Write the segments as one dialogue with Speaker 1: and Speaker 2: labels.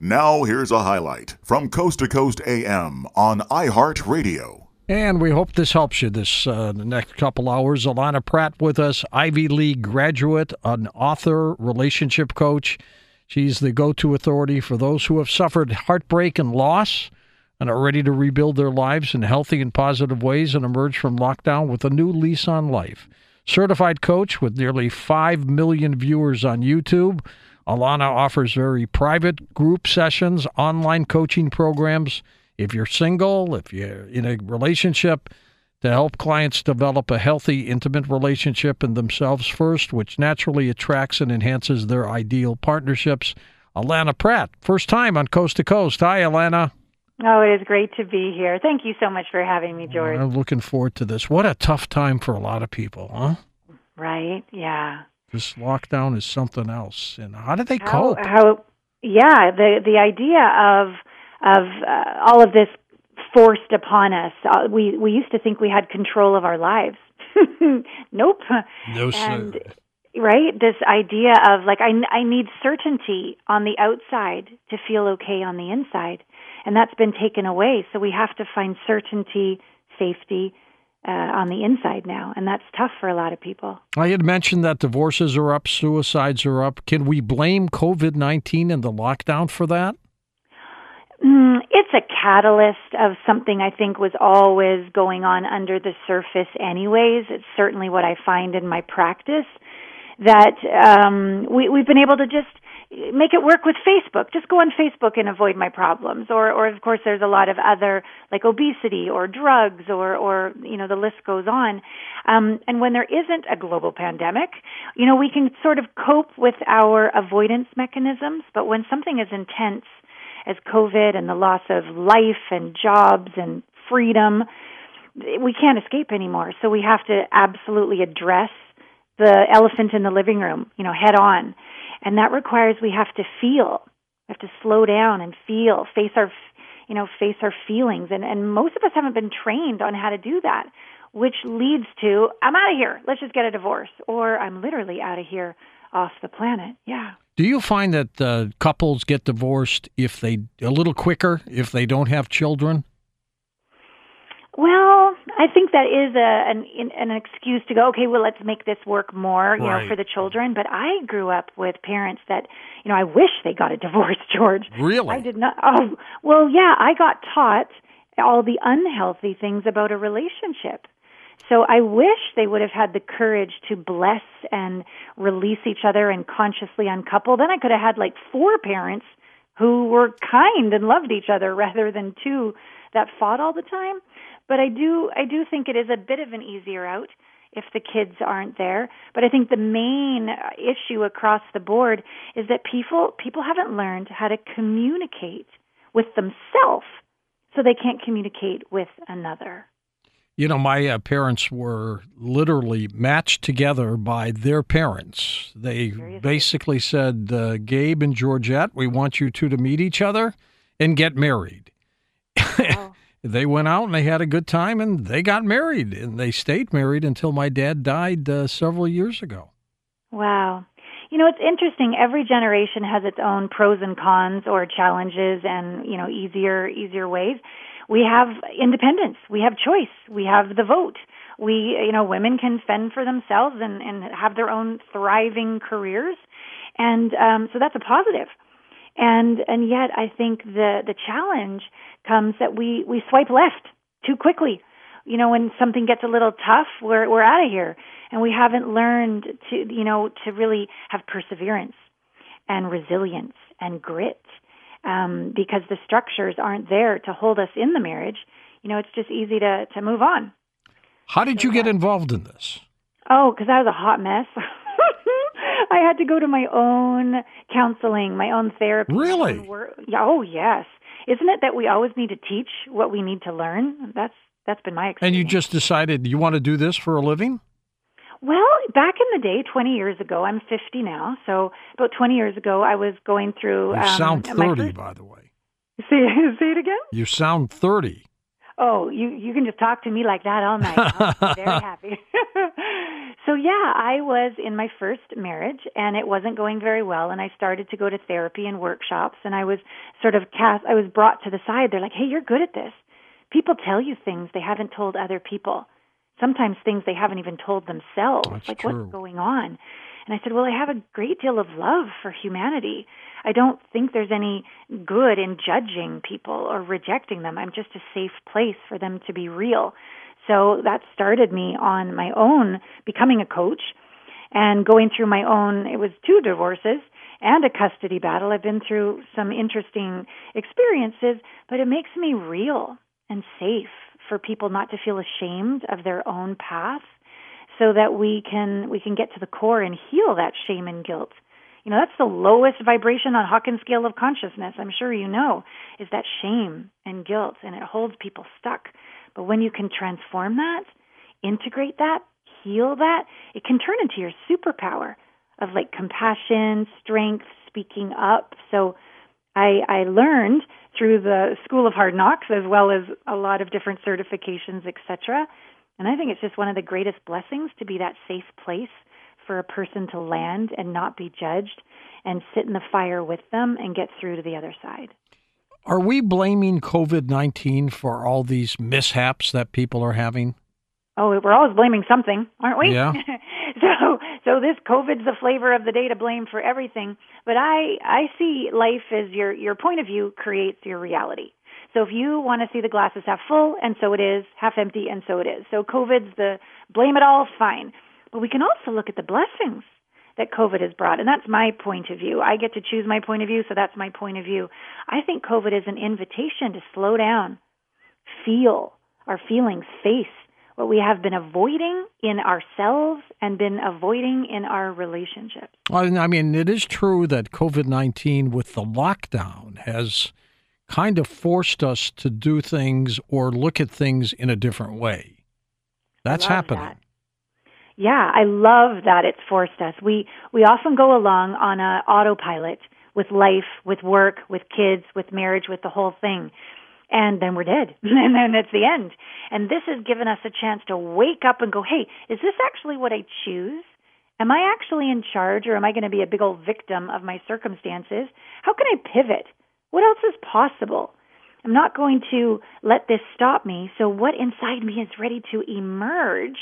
Speaker 1: Now, here's a highlight from Coast to Coast AM on iHeartRadio.
Speaker 2: And we hope this helps you this uh, the next couple hours. Allana Pratt with us, Ivy League graduate, an author, relationship coach. She's the go to authority for those who have suffered heartbreak and loss and are ready to rebuild their lives in healthy and positive ways and emerge from lockdown with a new lease on life. Certified coach with nearly 5 million viewers on YouTube. Allana offers very private group sessions, online coaching programs. If you're single, if you're in a relationship, to help clients develop a healthy, intimate relationship in themselves first, which naturally attracts and enhances their ideal partnerships. Allana Pratt, first time on Coast to Coast. Hi, Allana.
Speaker 3: Oh, it is great to be here. Thank you so much for having me, George.
Speaker 2: I'm looking forward to this. What a tough time for a lot of people, huh?
Speaker 3: Right? Yeah.
Speaker 2: This lockdown is something else. And how do they
Speaker 3: How,
Speaker 2: cope?
Speaker 3: how yeah, the the idea of of uh, all of this forced upon us. Uh, we we used to think we had control of our lives. nope.
Speaker 2: No, sir.
Speaker 3: And right, this idea of like I I need certainty on the outside to feel okay on the inside, and that's been taken away. So we have to find certainty, safety uh, on the inside now, and that's tough for a lot of people.
Speaker 2: I had mentioned that divorces are up, suicides are up. Can we blame COVID 19 and the lockdown for that?
Speaker 3: Mm, it's a catalyst of something I think was always going on under the surface, anyways. It's certainly what I find in my practice that um, we, we've been able to just make it work with Facebook. Just go on Facebook and avoid my problems. Or, or of course, there's a lot of other like obesity or drugs, or, or you know, the list goes on. Um, and when there isn't a global pandemic, you know, we can sort of cope with our avoidance mechanisms. But when something is intense as COVID and the loss of life and jobs and freedom, we can't escape anymore. So we have to absolutely address the elephant in the living room, you know, head on. And that requires we have to feel. We have to slow down and feel, face our, you know, face our feelings. And, and most of us haven't been trained on how to do that, which leads to, I'm out of here. Let's just get a divorce. Or I'm literally out of here off the planet. Yeah.
Speaker 2: Do you find that uh, couples get divorced if they a little quicker if they don't have children?
Speaker 3: Well, I think that is a an an excuse to go. Okay, well, let's make this work more, you
Speaker 2: Right.
Speaker 3: know, for the children. But I grew up with parents that, you know, I wish they got a divorce, George.
Speaker 2: Really?
Speaker 3: I did not. Oh, well, yeah, I got taught all the unhealthy things about a relationship. So I wish they would have had the courage to bless and release each other and consciously uncouple. Then I could have had like four parents who were kind and loved each other rather than two that fought all the time. But I do I do think it is a bit of an easier out if the kids aren't there. But I think the main issue across the board is that people people haven't learned how to communicate with themselves so they can't communicate with another.
Speaker 2: You know, my uh, parents were literally matched together by their parents. They
Speaker 3: Seriously?
Speaker 2: basically said, uh, Gabe and Georgette, we want you two to meet each other and get married.
Speaker 3: Wow.
Speaker 2: They went out and they had a good time and they got married and they stayed married until my dad died uh, several years ago.
Speaker 3: Wow. You know, it's interesting. Every generation has its own pros and cons or challenges and, you know, easier easier ways. We have independence. We have choice. We have the vote. We, you know, women can fend for themselves and, and have their own thriving careers. And um, so that's a positive. And and yet I think the the challenge comes that we we swipe left too quickly. You know, when something gets a little tough, we're we're out of here, and we haven't learned to you know to really have perseverance and resilience and grit um, because the structures aren't there to hold us in the marriage. You know, it's just easy to to move on.
Speaker 2: How did you get involved in this?
Speaker 3: Oh, because I was a hot mess. I had to go to my own counseling, my own therapy.
Speaker 2: Really?
Speaker 3: Yeah, Oh, yes. Isn't it that we always need to teach what we need to learn? That's that's been my experience.
Speaker 2: And you just decided you want to do this for a living?
Speaker 3: Well, back in the day, 20 years ago, I'm 50 now, so about 20 years ago, I was going through.
Speaker 2: You
Speaker 3: um,
Speaker 2: sound
Speaker 3: my
Speaker 2: 30,
Speaker 3: first-
Speaker 2: by the way.
Speaker 3: Say, say it again?
Speaker 2: You sound 30.
Speaker 3: Oh, you you can just talk to me like that all night. I'm very happy. so yeah, I was in my first marriage and it wasn't going very well and I started to go to therapy and workshops and I was sort of cast I was brought to the side. They're like, "Hey, you're good at this." People tell you things they haven't told other people. Sometimes things they haven't even told themselves.
Speaker 2: That's
Speaker 3: like
Speaker 2: true.
Speaker 3: what's going on? And I said, "Well, I have a great deal of love for humanity. I don't think there's any good in judging people or rejecting them. I'm just a safe place for them to be real." So that started me on my own becoming a coach and going through my own it was two divorces and a custody battle. I've been through some interesting experiences, but it makes me real and safe for people not to feel ashamed of their own path so that we can we can get to the core and heal that shame and guilt. You know, that's the lowest vibration on Hawkins scale of consciousness. I'm sure you know is that shame and guilt and it holds people stuck. But when you can transform that, integrate that, heal that, it can turn into your superpower of like compassion, strength, speaking up. So I, I learned through the School of Hard Knocks as well as a lot of different certifications, etc. And I think it's just one of the greatest blessings to be that safe place for a person to land and not be judged and sit in the fire with them and get through to the other side.
Speaker 2: Are we blaming COVID 19 for all these mishaps that people are having?
Speaker 3: Oh, we're always blaming something, aren't we?
Speaker 2: Yeah.
Speaker 3: so, so this COVID's the flavor of the day to blame for everything. But I, I see life as your your point of view creates your reality. So if you want to see the glasses half full, and so it is, half empty, and so it is. So COVID's the blame it all, fine. But we can also look at the blessings that COVID has brought. And that's my point of view. I get to choose my point of view, so that's my point of view. I think COVID is an invitation to slow down, feel our feelings, face what we have been avoiding in ourselves and been avoiding in our relationships.
Speaker 2: Well, I mean, it is true that COVID 19 with the lockdown has kind of forced us to do things or look at things in a different way. That's happening.
Speaker 3: that. Yeah, I love that it's forced us. We we often go along on a autopilot with life, with work, with kids, with marriage, with the whole thing. And then we're dead. and then it's the end. And this has given us a chance to wake up and go, "Hey, is this actually what I choose? Am I actually in charge or am I going to be a big old victim of my circumstances? How can I pivot? What else is possible?" I'm not going to let this stop me. So what inside me is ready to emerge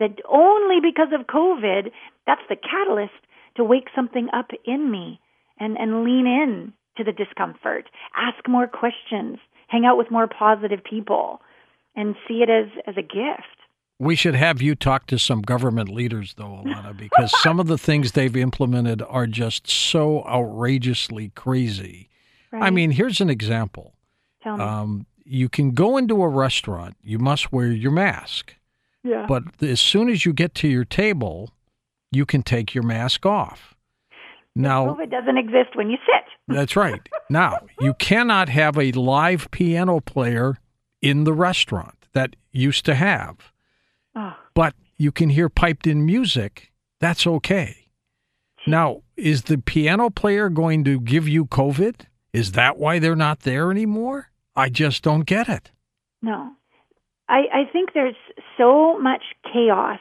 Speaker 3: that only because of COVID, that's the catalyst to wake something up in me and, and lean in to the discomfort, ask more questions, hang out with more positive people, and see it as, as a gift.
Speaker 2: We should have you talk to some government leaders, though, Allana, because some of the things they've implemented are just so outrageously crazy.
Speaker 3: Right?
Speaker 2: I mean, here's an example.
Speaker 3: Tell me.
Speaker 2: Um, you can go into a restaurant, you must wear your mask.
Speaker 3: Yeah.
Speaker 2: But as soon as you get to your table, you can take your mask off. Now,
Speaker 3: COVID doesn't exist when you sit.
Speaker 2: that's right. Now, you cannot have a live piano player in the restaurant that used to have,
Speaker 3: Oh,
Speaker 2: but you can hear piped in music. That's okay. Now, is the piano player going to give you COVID? Is that why they're not there anymore? I just don't get it.
Speaker 3: no. I, I think there's so much chaos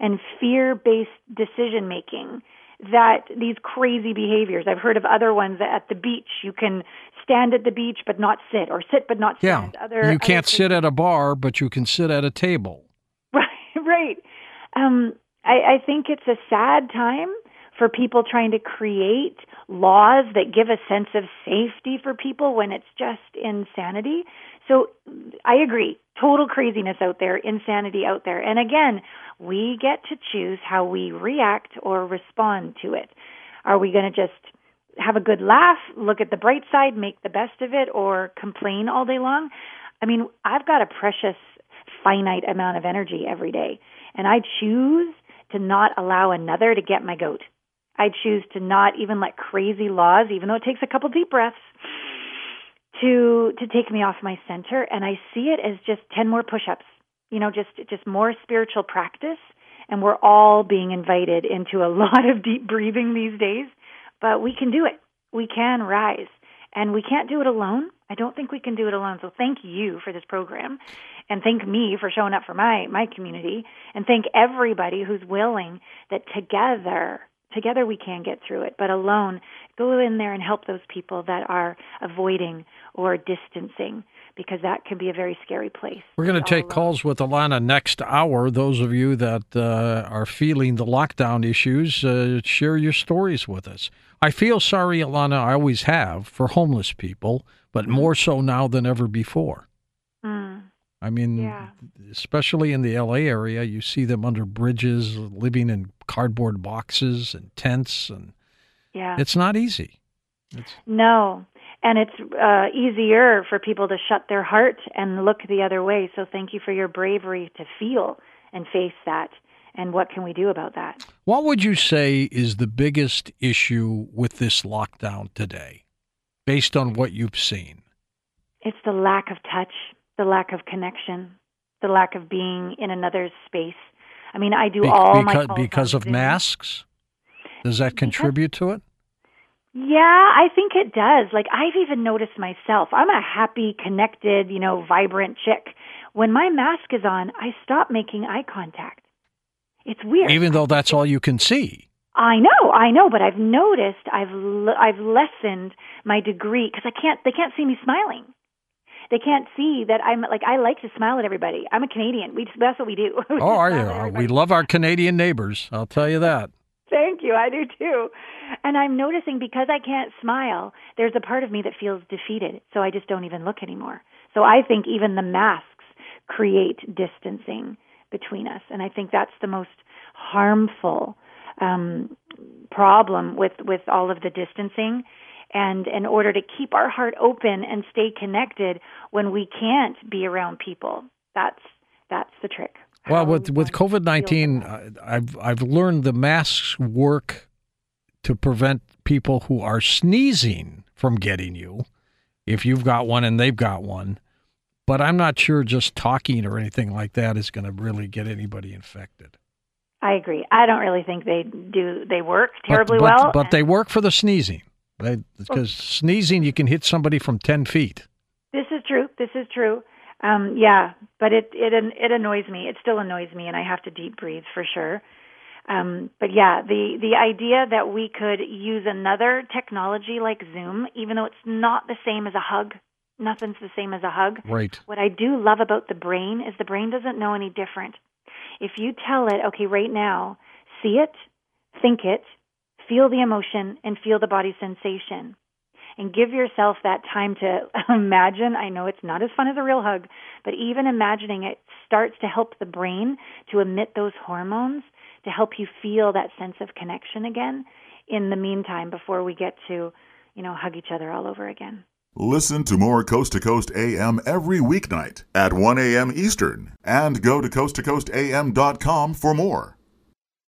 Speaker 3: and fear based decision making that these crazy behaviors. I've heard of other ones that at the beach you can stand at the beach but not sit, or sit but not
Speaker 2: Yeah.
Speaker 3: Other
Speaker 2: You can't
Speaker 3: other
Speaker 2: sit at a bar, but you can sit at a table.
Speaker 3: Right, right. Um, I, I think it's a sad time for people trying to create laws that give a sense of safety for people when it's just insanity. So I agree. Total craziness out there, insanity out there. And again, we get to choose how we react or respond to it. Are we going to just have a good laugh, look at the bright side, make the best of it, or complain all day long? I mean, I've got a precious, finite amount of energy every day, and I choose to not allow another to get my goat. I choose to not even let crazy laws, even though it takes a couple deep breaths, to to take me off my center. And I see it as just ten more push-ups. You know, just just more spiritual practice. And we're all being invited into a lot of deep breathing these days, but we can do it. We can rise. and we can't do it alone. I don't think we can do it alone. So thank you for this program and thank me for showing up for my my community and thank everybody who's willing that together together we can get through it, but alone go in there and help those people that are avoiding or distancing because that can be a very scary place.
Speaker 2: We're going to take calls with Allana next hour. Those of you that uh, are feeling the lockdown issues, uh, share your stories with us. I feel sorry, Allana, I always have for homeless people, but mm-hmm. more so now than ever before. I mean, yeah. especially in the LA area, you see them under bridges, living in cardboard boxes and tents, and
Speaker 3: yeah,
Speaker 2: it's not easy. It's...
Speaker 3: No, and it's uh, easier for people to shut their heart and look the other way. So thank you for your bravery to feel and face that. And what can we do about that?
Speaker 2: What would you say is the biggest issue with this lockdown today, based on what you've seen?
Speaker 3: It's the lack of touch, the lack of connection, the lack of being in another's space. I mean, I do Be- all
Speaker 2: because,
Speaker 3: my
Speaker 2: because of masks. Does that contribute because, to it?
Speaker 3: Yeah, I think it does. Like I've even noticed myself. I'm a happy, connected, you know, vibrant chick. When my mask is on, I stop making eye contact. It's weird.
Speaker 2: Even though that's all you can see.
Speaker 3: I know, I know, but I've noticed I've l- I've lessened my degree because I can't. They can't see me smiling. They can't see that I'm like I like to smile at everybody. I'm a Canadian. We that's what we do.
Speaker 2: oh, are you? We love our Canadian neighbors. I'll tell you that.
Speaker 3: Thank you. I do too. And I'm noticing because I can't smile, there's a part of me that feels defeated. So I just don't even look anymore. So I think even the masks create distancing between us. And I think that's the most harmful um, problem with, with all of the distancing. And in order to keep our heart open and stay connected when we can't be around people, that's that's the trick.
Speaker 2: Well, with with COVID nineteen, I've I've learned the masks work to prevent people who are sneezing from getting you, if you've got one and they've got one. But I'm not sure just talking or anything like that is going to really get anybody infected.
Speaker 3: I agree. I don't really think they do. They work terribly
Speaker 2: but, but,
Speaker 3: well,
Speaker 2: but they work for the sneezing. Because sneezing, you can hit somebody from ten feet.
Speaker 3: This is true. This is true. Um, yeah, but it it it annoys me. It still annoys me, and I have to deep breathe for sure. Um, but yeah, the the idea that we could use another technology like Zoom, even though it's not the same as a hug, nothing's the same as a hug.
Speaker 2: Right.
Speaker 3: What I do love about the brain is the brain doesn't know any different. If you tell it, okay, right now, see it, think it, feel the emotion, and feel the body sensation and give yourself that time to imagine. I know it's not as fun as a real hug, but even imagining it starts to help the brain to emit those hormones to help you feel that sense of connection again in the meantime before we get to, you know, hug each other all over again.
Speaker 1: Listen to more Coast to Coast AM every weeknight at 1 a.m. Eastern and go to coasttocoastam.com for more.